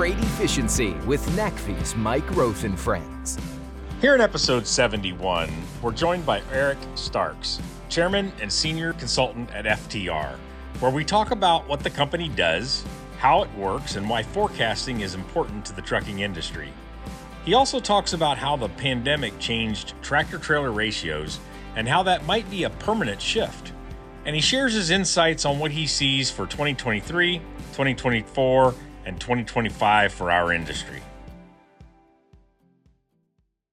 freight efficiency with NACFE's Mike Roeth and Friends. Here in episode 71, we're joined by Eric Starks, Chairman and Senior Consultant at FTR, where we talk about what the company does, how it works, and why forecasting is important to the trucking industry. He also talks about how the pandemic changed tractor trailer ratios and how that might be a permanent shift. And he shares his insights on what he sees for 2023, 2024, and 2025 for our industry.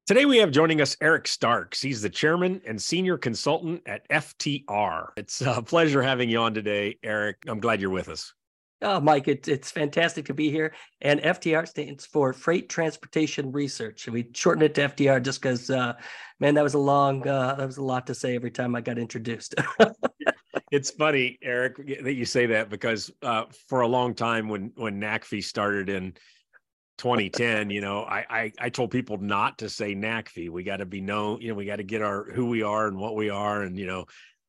Today we have joining us Eric Starks. He's the chairman and senior consultant at FTR. It's a pleasure having you on today, Eric. I'm glad you're with us. Oh, Mike, it, it's fantastic to be here. And FTR stands for Freight Transportation Research. We shorten it to FTR just because, uh, man, that was a long, uh, that was a lot to say every time I got introduced. it's funny, Eric, that you say that because uh, for a long time when when NACFE started in 2010, you know, I, I, I told people not to say NACFE. We got to be known, you know, we got to get our who we are and what we are, and you know,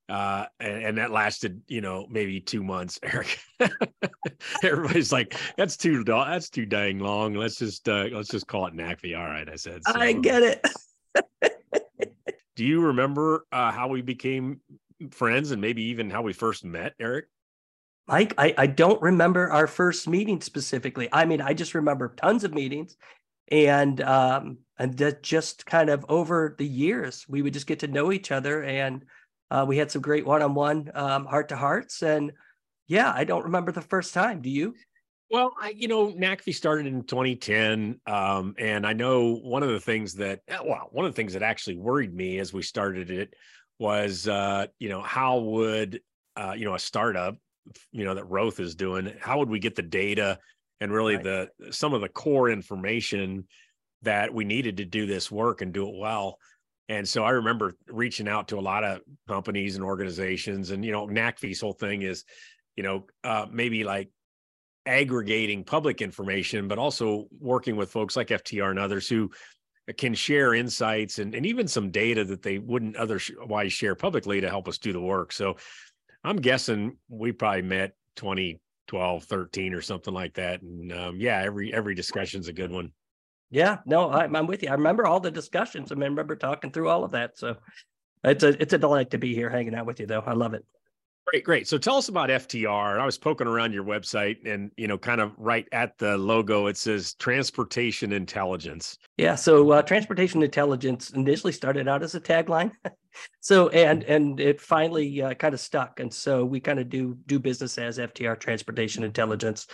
uh, and, and that lasted, you know, maybe two months. Eric, everybody's like, that's too that's too dang long. Let's just uh, let's just call it NACFE. All right, I said. So, I get it. do you remember uh, how we became friends and maybe even how we first met, Eric? Mike, I, I don't remember our first meeting specifically. I mean, I just remember tons of meetings, and um, and that just kind of over the years, we would just get to know each other, and uh, we had some great one-on-one um, heart-to-hearts, and yeah, I don't remember the first time. Do you? Well, I, you know, NACFE started in 2010, um, and I know one of the things that, well, one of the things that actually worried me as we started it was, uh, you know, how would, uh, you know, a startup you know that Roth is doing. How would we get the data and really right. the some of the core information that we needed to do this work and do it well? And so I remember reaching out to a lot of companies and organizations, and you know, NACFE's whole thing is, you know, uh, maybe like aggregating public information, but also working with folks like FTR and others who can share insights and, and even some data that they wouldn't otherwise share publicly to help us do the work. So I'm guessing we probably met 2012, 13 or something like that. And um, yeah, every every discussion's a good one. Yeah, no, I, I'm with you. I remember all the discussions. I remember talking through all of that. So it's a it's a delight to be here hanging out with you, though. I love it. Great, great. So tell us about FTR. I was poking around your website and, you know, kind of right at the logo, it says transportation intelligence. Yeah. So uh, transportation intelligence initially started out as a tagline. so, and, and it finally uh, kind of stuck. And so we kind of do, do business as FTR transportation intelligence.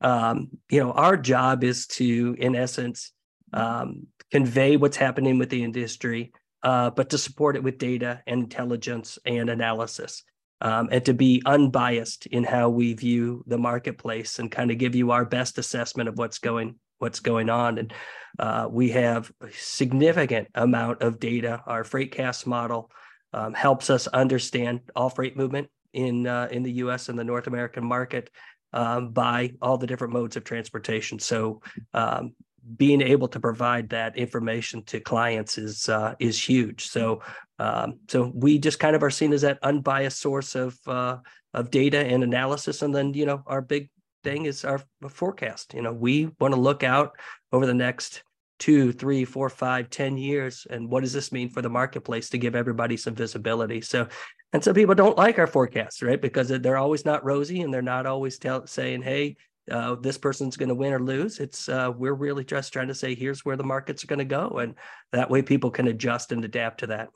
Um, you know, our job is to, in essence, um, convey what's happening with the industry, uh, but to support it with data and intelligence and analysis um, and to be unbiased in how we view the marketplace and kind of give you our best assessment of what's going what's going on. And uh, we have a significant amount of data. Our FreightCast model um, helps us understand all freight movement in uh, in the U.S. and the North American market um, by all the different modes of transportation. So um, being able to provide that information to clients is uh, is huge. So um, so we just kind of are seen as that unbiased source of uh, of data and analysis, and then you know our big thing is our forecast. You know we want to look out over the next two, three, four, five, ten years, and what does this mean for the marketplace to give everybody some visibility? So and some people don't like our forecasts, right? Because they're always not rosy and they're not always tell, saying, hey, uh, this person's going to win or lose. It's uh, we're really just trying to say here's where the markets are going to go, and that way people can adjust and adapt to that.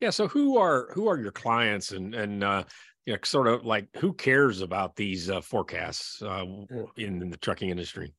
Yeah. So who are who are your clients and and uh, you know sort of like who cares about these uh, forecasts uh, in, in the trucking industry?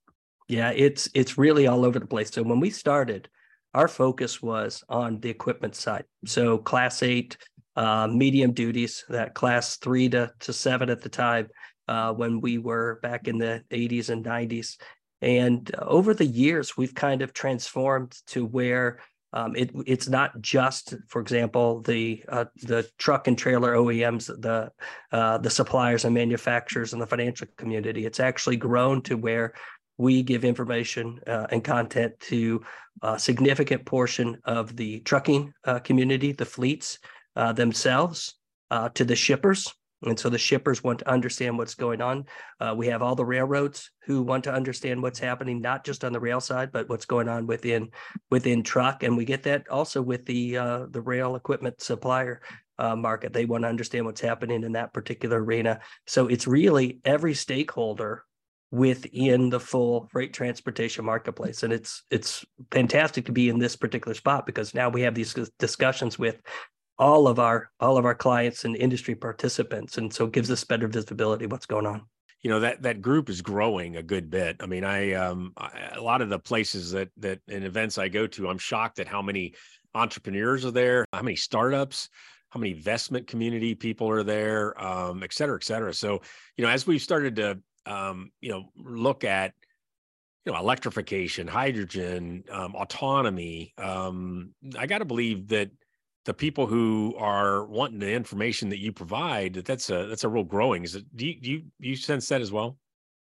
Yeah, it's it's really all over the place. So when we started, our focus was on the equipment side. So class eight, uh, medium duties, that class three to, to seven at the time, uh, when we were back in the 80s and 90s. And over the years, we've kind of transformed to where um, it, it's not just, for example, the uh, the truck and trailer OEMs, the uh, the suppliers and manufacturers and the financial community. It's actually grown to where we give information uh, and content to a significant portion of the trucking uh, community, the fleets uh, themselves, uh, to the shippers, And so the shippers want to understand what's going on. Uh, we have all the railroads who want to understand what's happening, not just on the rail side, but what's going on within within truck. And we get that also with the uh, the rail equipment supplier uh, market. They want to understand what's happening in that particular arena. So it's really every stakeholder within the full freight transportation marketplace and it's it's fantastic to be in this particular spot because now we have these discussions with all of our all of our clients and industry participants and so it gives us better visibility what's going on. You know that that group is growing a good bit. I mean i um I, a lot of the places that that in events i go to i'm shocked at how many entrepreneurs are there how many startups how many investment community people are there um et cetera et cetera. So you know as we've started to um you know look at you know electrification hydrogen um, autonomy um i got to believe that the people who are wanting the information that you provide that that's a that's a real growing is it do you do you, you sense that as well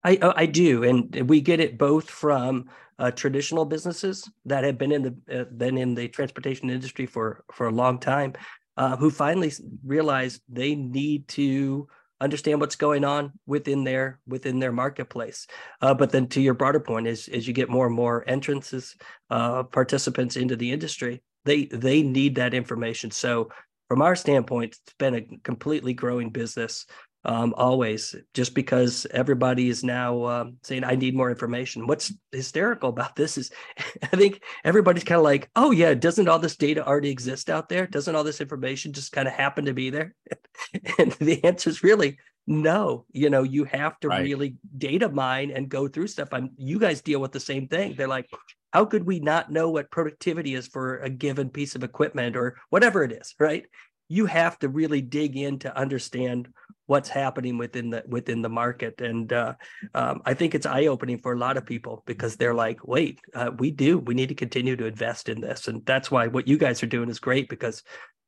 I, uh, I do, and we get it both from uh, traditional businesses that have been in the uh, been in the transportation industry for for a long time, uh, who finally realize they need to understand what's going on within their within their marketplace. Uh, but then, to your broader point, is as you get more and more entrances, uh, participants into the industry, they they need that information. So from our standpoint, it's been a completely growing business. Um, always, just because everybody is now um, saying, "I need more information." What's hysterical about this is, I think everybody's kind of like, "Oh yeah, doesn't all this data already exist out there? Doesn't all this information just kind of happen to be there?" and the answer is really no. You know, you have to right. really data mine and go through stuff. I'm, you guys deal with the same thing. They're like, how could we not know what productivity is for a given piece of equipment or whatever it is right? You have to really dig in to understand what's happening within the within the market. And uh, um, i think it's eye-opening for a lot of people because they're like wait uh, we do. We need to continue to invest in this. And that's why what you guys are doing is great because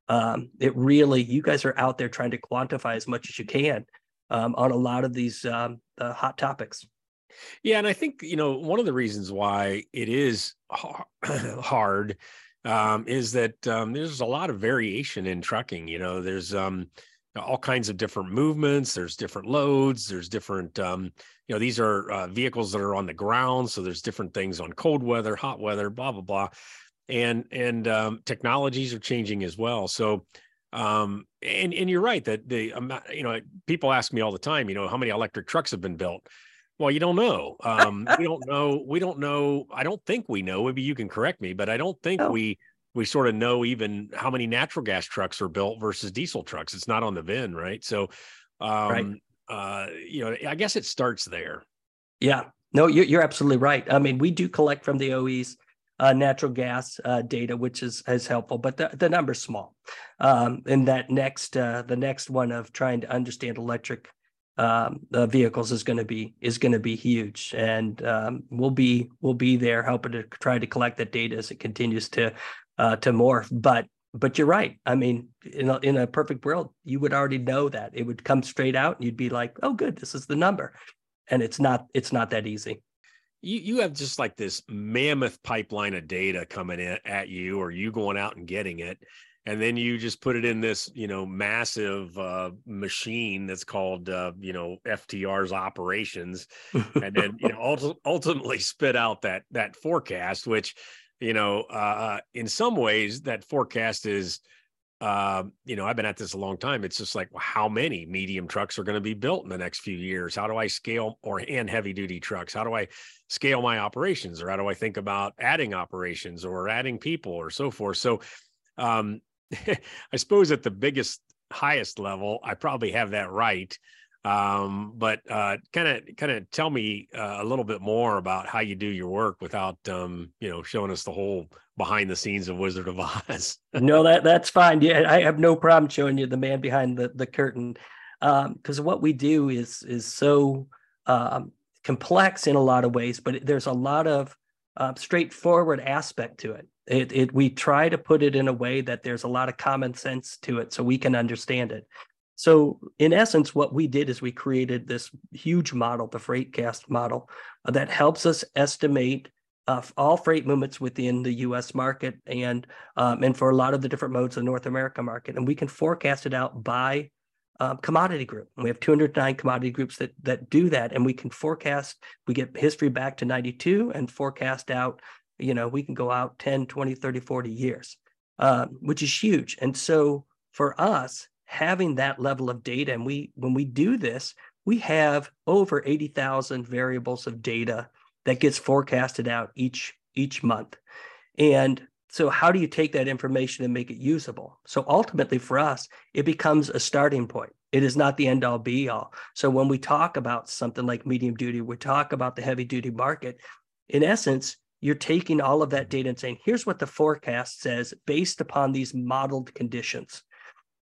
um, it really you guys are out there trying to quantify as much as you can um, on a lot of these uh, hot topics yeah, and I think you know one of the reasons why it is hard um, is that um, there's a lot of variation in trucking. You know, there's um, all kinds of different movements. There's different loads. There's different. Um, you know, these are uh, vehicles that are on the ground, so there's different things on cold weather, hot weather, blah blah blah, and and um, technologies are changing as well. So um and and you're right that the you know people ask me all the time you know how many electric trucks have been built well, you don't know. Um, we don't know. We don't know. I don't think we know. Maybe you can correct me, but I don't think oh. we we sort of know even how many natural gas trucks are built versus diesel trucks. It's not on the VIN, right? So, um, right. Uh, you know, I guess it starts there. Yeah. No, you're, you're absolutely right. I mean, we do collect from the OEs uh, natural gas uh, data, which is is helpful, but the, the number's small. Um, and that next uh, the next one of trying to understand electric um, uh, vehicles is going to be is going to be huge, and um, we'll be we'll be there helping to try to collect that data as it continues to uh, to morph. But but you're right. I mean, in a, in a perfect world, you would already know that it would come straight out, and you'd be like, "Oh, good, this is the number," and it's not it's not that easy. You you have just like this mammoth pipeline of data coming in at you, or you going out and getting it and then you just put it in this you know massive uh, machine that's called uh, you know FTR's operations, and then you know ult- ultimately spit out that that forecast, which you know uh, in some ways that forecast is. Uh, you know, I've been at this a long time. It's just like, well, how many medium trucks are going to be built in the next few years? How do I scale or and heavy duty trucks? How do I scale my operations, or how do I think about adding operations or adding people or so forth? So, um, I suppose at the biggest, highest level, I probably have that right. Um, but kind of kind of tell me uh, a little bit more about how you do your work without um, you know showing us the whole behind the scenes of Wizard of Oz. no, that that's fine. Yeah, I have no problem showing you the man behind the the curtain because um, what we do is is so um, complex in a lot of ways, but there's a lot of uh, straightforward aspect to it. It, it we try to put it in a way that there's a lot of common sense to it so we can understand it. So in essence, what we did is we created this huge model, the Freightcast model, uh, that helps us estimate uh, all freight movements within the U.S. market and um, and for a lot of the different modes of the North America market, and we can forecast it out by um, commodity group. We have 209 commodity groups that that do that, and we can forecast. We get history back to 92 and forecast out. You know, we can go out 10, 20, 30, 40 years, um, which is huge. And so for us, having that level of data, and we when we do this, we have over 80,000 variables of data that gets forecasted out each each month. And so how do you take that information and make it usable? So ultimately for us, it becomes a starting point. It is not the end all be all. So when we talk about something like medium duty, we talk about the heavy duty market, in essence, you're taking all of that data and saying, here's what the forecast says based upon these modeled conditions.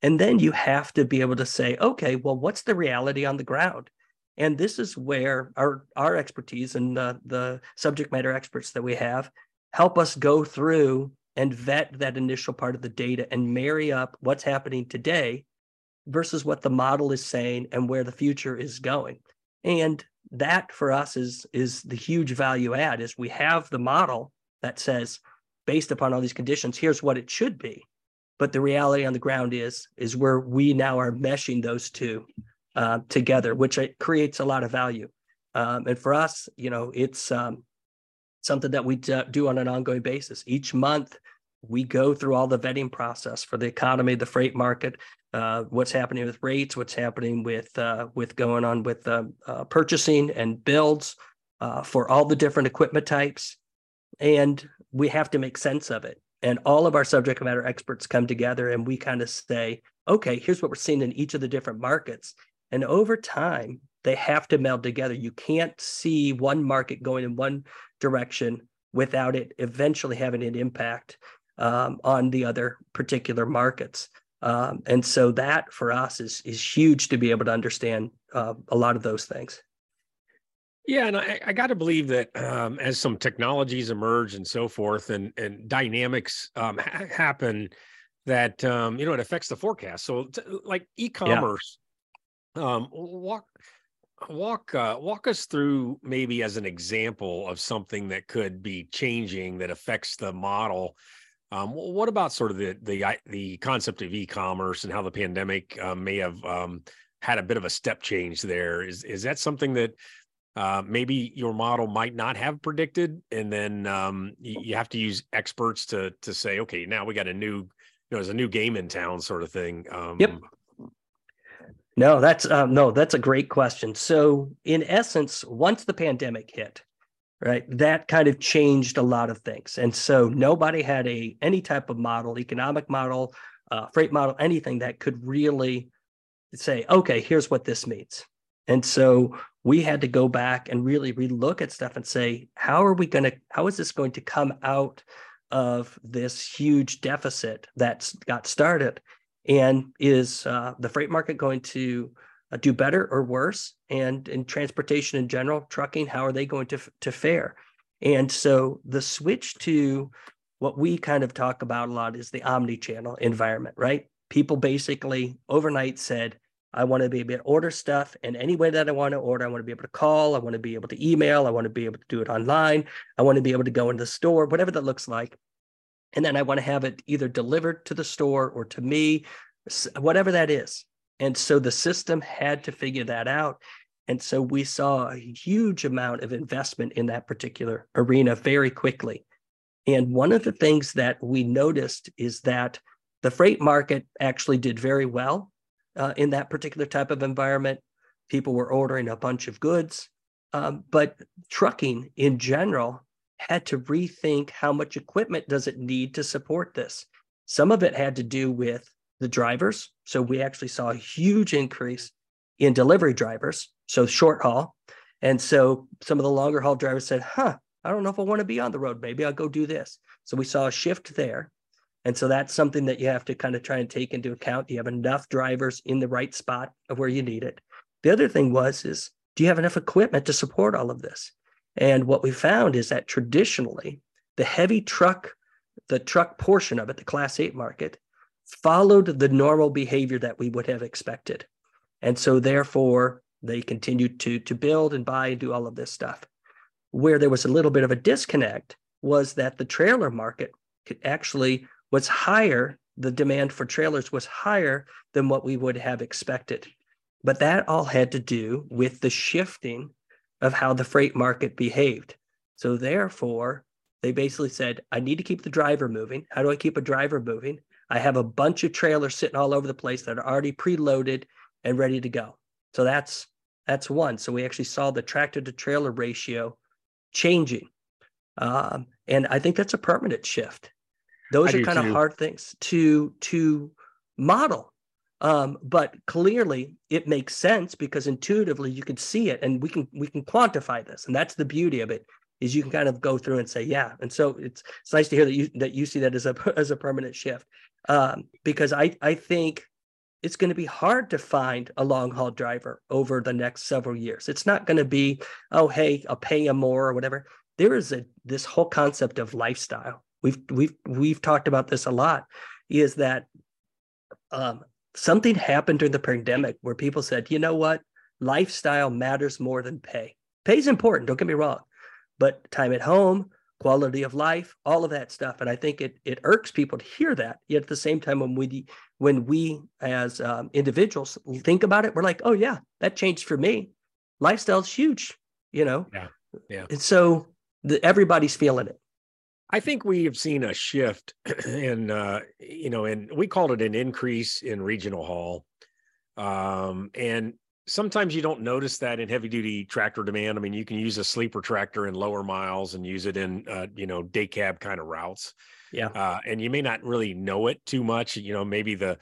And then you have to be able to say, okay, well, what's the reality on the ground? And this is where our, our expertise and the, the subject matter experts that we have help us go through and vet that initial part of the data and marry up what's happening today versus what the model is saying and where the future is going. And that for us is is the huge value add is we have the model that says based upon all these conditions here's what it should be but the reality on the ground is is where we now are meshing those two uh, together which creates a lot of value um, and for us you know it's um, something that we do on an ongoing basis. Each month, we go through all the vetting process for the economy, the freight market, uh, what's happening with rates, what's happening with uh, with going on with uh, uh purchasing and builds uh, for all the different equipment types, and we have to make sense of it. And all of our subject matter experts come together, and we kind of say, okay, here's what we're seeing in each of the different markets. And over time, they have to meld together. You can't see one market going in one direction without it eventually having an impact um, on the other particular markets. Um, and so that for us is is huge to be able to understand uh, a lot of those things. Yeah, and I, I got to believe that um, as some technologies emerge and so forth, and and dynamics um, ha- happen, that um, you know it affects the forecast. So, t- like e-commerce, yeah. um, walk walk uh, walk us through maybe as an example of something that could be changing that affects the model um, what about sort of the the the concept of e-commerce and how the pandemic uh, may have um, had a bit of a step change there? Is is that something that uh, maybe your model might not have predicted? And then um, you, you, have to use experts to to say okay now we got a new you know there's a new game in town sort of thing yep. um, no, that's um, no, that's a great question. So, in essence, once the pandemic hit, right, that kind of changed a lot of things, and so nobody had a any type of model, economic model, uh, freight model, anything that could really say, okay, here's what this means. And so we had to go back and really relook at stuff and say, how are we going to, how is this going to come out of this huge deficit that's got started? And is uh, the freight market going to uh, do better or worse? And in transportation in general, trucking, how are they going to, to fare? And so the switch to what we kind of talk about a lot is the omni-channel environment, right? People basically overnight said, I want to be able to order stuff in any way that I want to order. I want to be able to call. I want to be able to email. I want to be able to do it online. I want to be able to go into the store, whatever that looks like. And then I want to have it either delivered to the store or to me, whatever that is. And so the system had to figure that out. And so we saw a huge amount of investment in that particular arena very quickly. And one of the things that we noticed is that the freight market actually did very well uh, in that particular type of environment. People were ordering a bunch of goods, um, but trucking in general had to rethink how much equipment does it need to support this. Some of it had to do with the drivers. So we actually saw a huge increase in delivery drivers, so short haul. And so some of the longer haul drivers said, huh, I don't know if I want to be on the road. Maybe I'll go do this. So we saw a shift there. And so that's something that you have to kind of try and take into account. Do you have enough drivers in the right spot of where you need it? The other thing was is do you have enough equipment to support all of this? And what we found is that traditionally, the heavy truck, the truck portion of it, the class eight market, followed the normal behavior that we would have expected. And so therefore, they continued to, to build and buy and do all of this stuff. Where there was a little bit of a disconnect was that the trailer market actually was higher the demand for trailers was higher than what we would have expected. But that all had to do with the shifting of how the freight market behaved. So, therefore, they basically said, I need to keep the driver moving. How do I keep a driver moving? I have a bunch of trailers sitting all over the place that are already preloaded and ready to go. So that's that's one. So we actually saw the tractor to trailer ratio changing, um, and I think that's a permanent shift. Those I are kind too. of hard things to to model, um, but clearly it makes sense because intuitively you can see it, and we can we can quantify this, and that's the beauty of it is you can kind of go through and say yeah and so it's it's nice to hear that you that you see that as a as a permanent shift um, because i i think it's going to be hard to find a long haul driver over the next several years. It's not going to be, oh, hey, I'll pay you more or whatever. There is a this whole concept of lifestyle. We've we've we've talked about this a lot. Is that um, something happened during the pandemic where people said, you know what, lifestyle matters more than pay. Pay is important. Don't get me wrong, but time at home, quality of life, all of that stuff. And I think it it irks people to hear that. Yet at the same time, when we when we as um, individuals think about it, we're like, oh yeah, that changed for me. Lifestyle's huge, you know. Yeah, yeah. And so the, everybody's feeling it. I think we have seen a shift in, uh, you know, and we called it an increase in regional haul. Um, and sometimes you don't notice that in heavy duty tractor demand. I mean, you can use a sleeper tractor in lower miles and use it in, uh, you know, day cab kind of routes. Yeah. Uh, and you may not really know it too much. You know, maybe the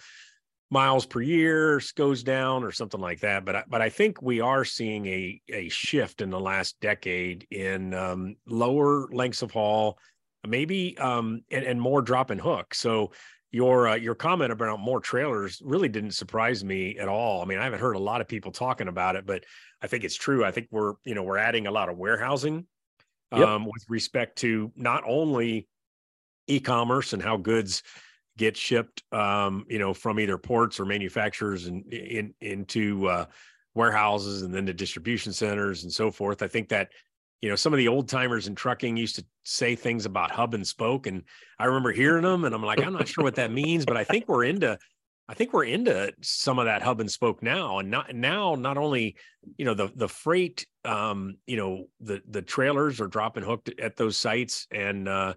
miles per year goes down or something like that. But I, but I think we are seeing a a shift in the last decade in um, lower lengths of haul, maybe um, and, and more drop and hook. So your uh, your comment about more trailers really didn't surprise me at all. I mean, I haven't heard a lot of people talking about it, but I think it's true. I think we're you know we're adding a lot of warehousing um, yep. with respect to not only e-commerce and how goods get shipped, um, you know, from either ports or manufacturers and in, into uh, warehouses and then to distribution centers and so forth. I think that you know some of the old timers in trucking used to say things about hub and spoke and i remember hearing them and i'm like i'm not sure what that means but i think we're into i think we're into some of that hub and spoke now and not now not only you know the the freight um you know the the trailers are dropping hooked at those sites and uh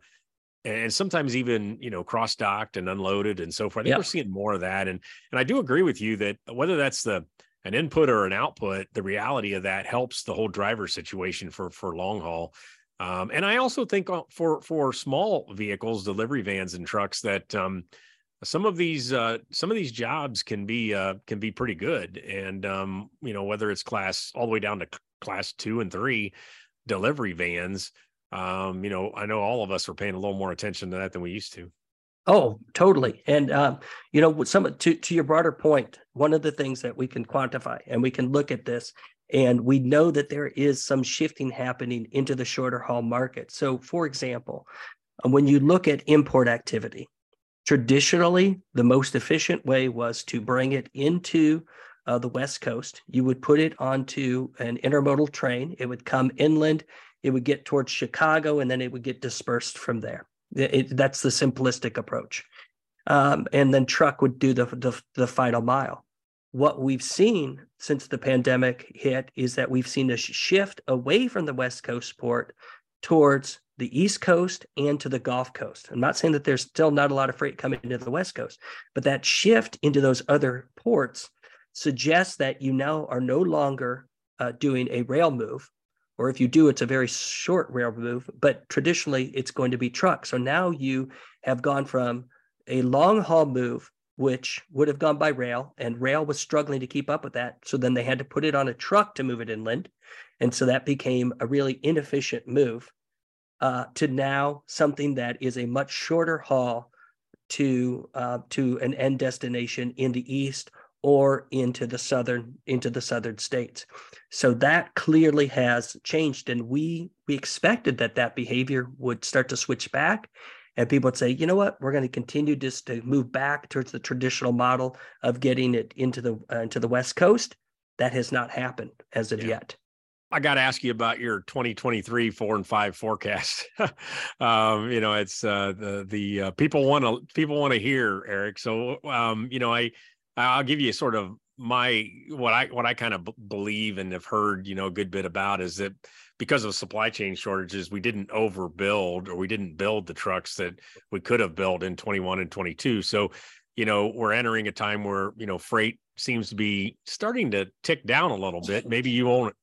and sometimes even you know cross docked and unloaded and so forth. I think yep. we're seeing more of that, and and I do agree with you that whether that's the an input or an output, the reality of that helps the whole driver situation for for long haul. Um, and I also think uh, for for small vehicles, delivery vans and trucks, that um, some of these uh, some of these jobs can be uh, can be pretty good. And um, you know whether it's class all the way down to class two and three delivery vans. Um, you know, I know all of us are paying a little more attention to that than we used to. Oh, totally. And um, you know, some to to your broader point, one of the things that we can quantify and we can look at this, and we know that there is some shifting happening into the shorter haul market. So, for example, when you look at import activity, traditionally the most efficient way was to bring it into uh, the West Coast. You would put it onto an intermodal train. It would come inland. It would get towards Chicago, and then it would get dispersed from there. It, that's the simplistic approach. Um, and then truck would do the, the, the final mile. What we've seen since the pandemic hit is that we've seen a shift away from the West Coast port towards the East Coast and to the Gulf Coast. I'm not saying that there's still not a lot of freight coming into the West Coast, but that shift into those other ports suggests that you now are no longer uh, doing a rail move, or if you do, it's a very short rail move, but traditionally it's going to be truck. So now you have gone from a long haul move, which would have gone by rail, and rail was struggling to keep up with that. So then they had to put it on a truck to move it inland. And so that became a really inefficient move uh, to now something that is a much shorter haul to uh, to an end destination in the east or into the southern into the southern states so that clearly has changed and we we expected that that behavior would start to switch back and people would say you know what we're going to continue just to move back towards the traditional model of getting it into the uh, into the west coast that has not happened as of yeah. yet I got to ask you about your 2023 four and five forecast. um, you know, it's uh, the the uh, people want to people want to hear Eric. So, um, you know, I I'll give you sort of my what I what I kind of b- believe and have heard, you know, a good bit about is that because of supply chain shortages, we didn't overbuild or we didn't build the trucks that we could have built in 21 and 22. So, you know, we're entering a time where, you know, freight seems to be starting to tick down a little bit. Maybe you won't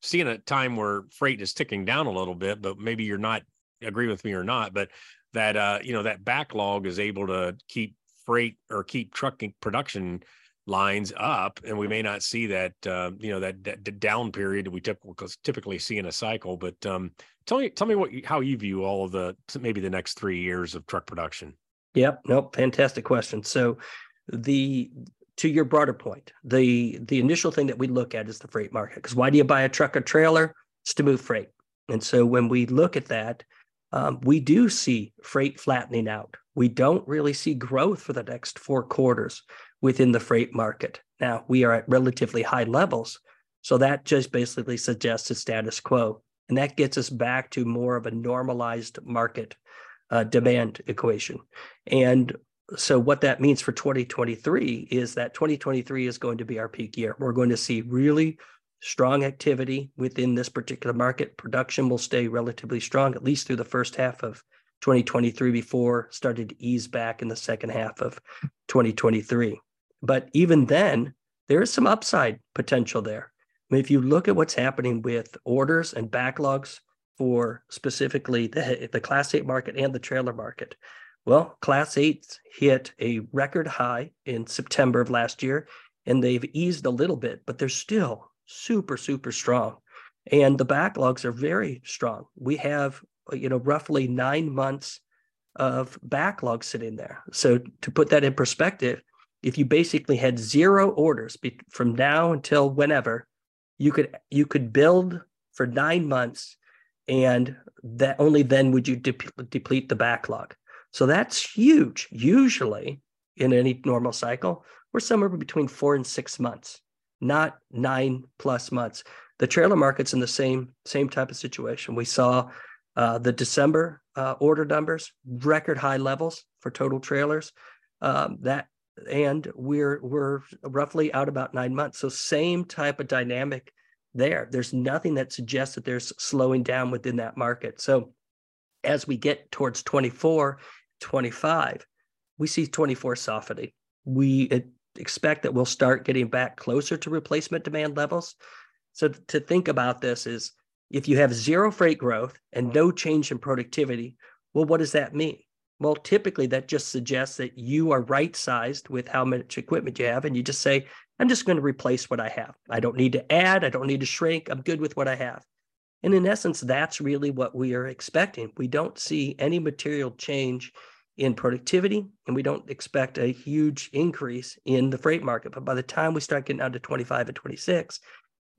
see in a time where freight is ticking down a little bit, but maybe you're not agree with me or not, but that uh, you know, that backlog is able to keep freight or keep trucking production lines up and we may not see that uh, you know that, that down period we typically see in a cycle but um, tell me tell me what how you view all of the maybe the next three years of truck production. Yep. Nope. Fantastic question. So the to your broader point the the initial thing that we look at is the freight market because why do you buy a truck or trailer? It's to move freight. And so when we look at that um, we do see freight flattening out we don't really see growth for the next four quarters within the freight market. Now, we are at relatively high levels. So that just basically suggests a status quo. And that gets us back to more of a normalized market uh, demand equation. And so, what that means for 2023 is that 2023 is going to be our peak year. We're going to see really strong activity within this particular market. Production will stay relatively strong, at least through the first half of 2023 before started to ease back in the second half of 2023. But even then, there is some upside potential there. I mean, if you look at what's happening with orders and backlogs for specifically the, the Class 8 market and the trailer market, well, Class 8 hit a record high in September of last year, and they've eased a little bit, but they're still super, super strong. And the backlogs are very strong. We have, Uh, you know, roughly nine months of backlog sitting there. So to put that in perspective, if you basically had zero orders be, from now until whenever, you could you could build for nine months, and that only then would you de- deplete the backlog. So that's huge. Usually, in any normal cycle, we're somewhere between four and six months, not nine plus months. The trailer market's in the same same type of situation. We saw uh, the December uh, order numbers, record high levels for total trailers. Um, that and we're we're roughly out about nine months. So same type of dynamic there. There's nothing that suggests that there's slowing down within that market. So as we get towards 24, 25, we see 24 softening. We expect that we'll start getting back closer to replacement demand levels. So to think about this is if you have zero freight growth and mm. no change in productivity, well, what does that mean? Well, typically that just suggests that you are right sized with how much equipment you have. And you just say, I'm just going to replace what I have. I don't need to add. I don't need to shrink. I'm good with what I have. And in essence, that's really what we are expecting. We don't see any material change in productivity, and we don't expect a huge increase in the freight market. But by the time we start getting down to 25 and 26,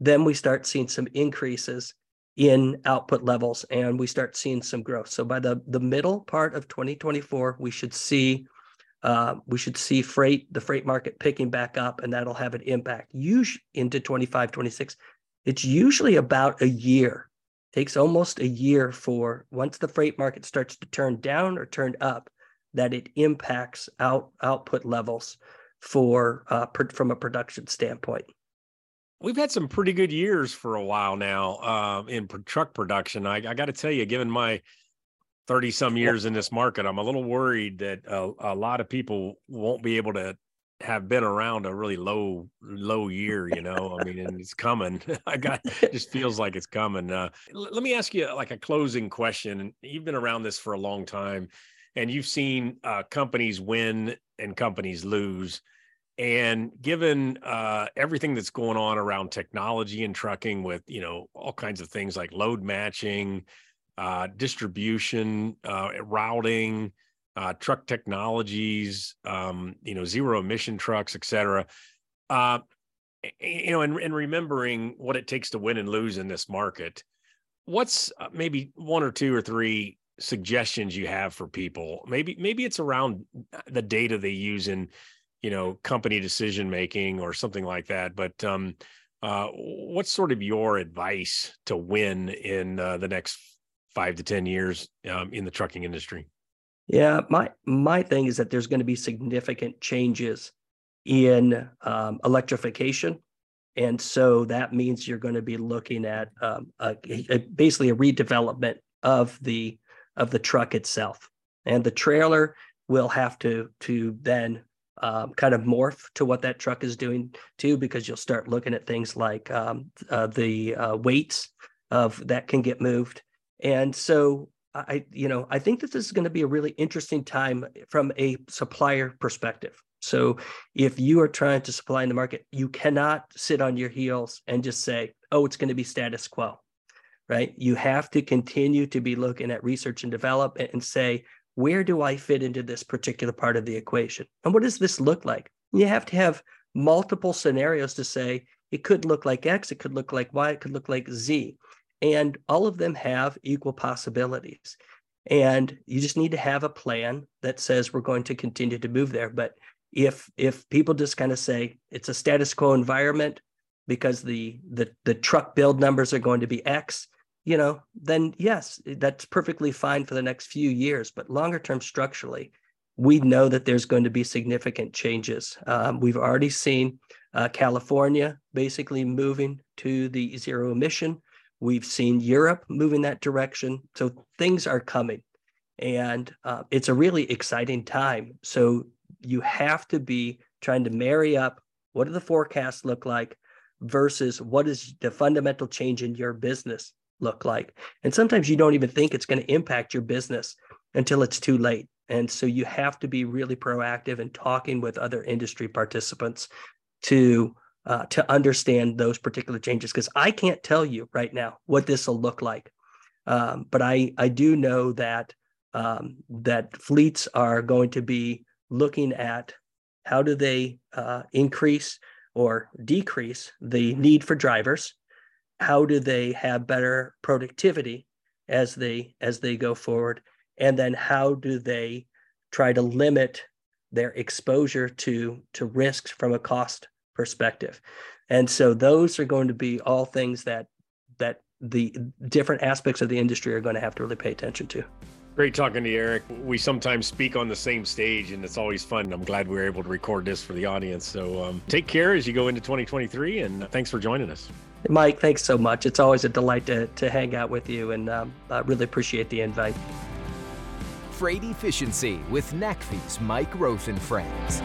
then we start seeing some increases in output levels and we start seeing some growth. So by the, the middle part of 2024, we should see uh, we should see freight, the freight market picking back up, and that'll have an impact. Usually into 25, 26. It's usually about a year. It takes almost a year for once the freight market starts to turn down or turn up, that it impacts out output levels for uh, per, from a production standpoint we've had some pretty good years for a while now uh, in truck production. I, I got to tell you, given my 30 some years in this market, I'm a little worried that a, a lot of people won't be able to have been around a really low low year you know? I mean and it's coming. I got just feels like it's coming. Uh, l- let me ask you like a closing question. You've been around this for a long time and you've seen uh, companies win and companies lose and given uh, everything that's going on around technology and trucking, with you know all kinds of things like load matching, uh, distribution, uh, routing, uh, truck technologies, um, you know zero emission trucks, et cetera. Uh, you know, and, and remembering what it takes to win and lose in this market, what's uh, maybe one or two or three suggestions you have for people? Maybe maybe it's around the data they use in you know company decision making or something like that but um Uh, what's sort of your advice to win in uh, the next five to ten years um, in the trucking industry? Yeah, my my thing is that there's going to be significant changes in um, electrification, and so that means you're going to be looking at um, a, a, basically a redevelopment of the of the truck itself, and the trailer will have to to then um, kind of morph to what that truck is doing too, because you'll start looking at things like um, uh, the uh, weights of that can get moved. And so I, you know, I think that this is going to be a really interesting time from a supplier perspective. So if you are trying to supply in the market, you cannot sit on your heels and just say, oh, it's going to be status quo, right? You have to continue to be looking at research and development and say, where do I fit into this particular part of the equation? And what does this look like? You have to have multiple scenarios to say it could look like X, it could look like Y, it could look like Z. And all of them have equal possibilities. And you just need to have a plan that says we're going to continue to move there. But if if people just kind of say it's a status quo environment because the the the truck build numbers are going to be X, you know, then yes, that's perfectly fine for the next few years. But longer term, structurally, we know that there's going to be significant changes. Um, we've already seen uh, California basically moving to the zero emission. We've seen Europe moving that direction. So things are coming. And uh, it's a really exciting time. So you have to be trying to marry up what do the forecasts look like versus what is the fundamental change in your business look like. And sometimes you don't even think it's going to impact your business until it's too late. And so you have to be really proactive in talking with other industry participants to uh, to understand those particular changes because I can't tell you right now what this will look like. Um, but I I do know that um, that fleets are going to be looking at how do they uh, increase or decrease the need for drivers how do they have better productivity as they as they go forward and then how do they try to limit their exposure to to risks from a cost perspective and so those are going to be all things that that the different aspects of the industry are going to have to really pay attention to Great talking to you, Eric. We sometimes speak on the same stage, and it's always fun. I'm glad we were able to record this for the audience. So um, take care as you go into 2023, and thanks for joining us. Mike, thanks so much. It's always a delight to, to hang out with you, and um, I really appreciate the invite. Freight Efficiency with NACFE's Mike Friends.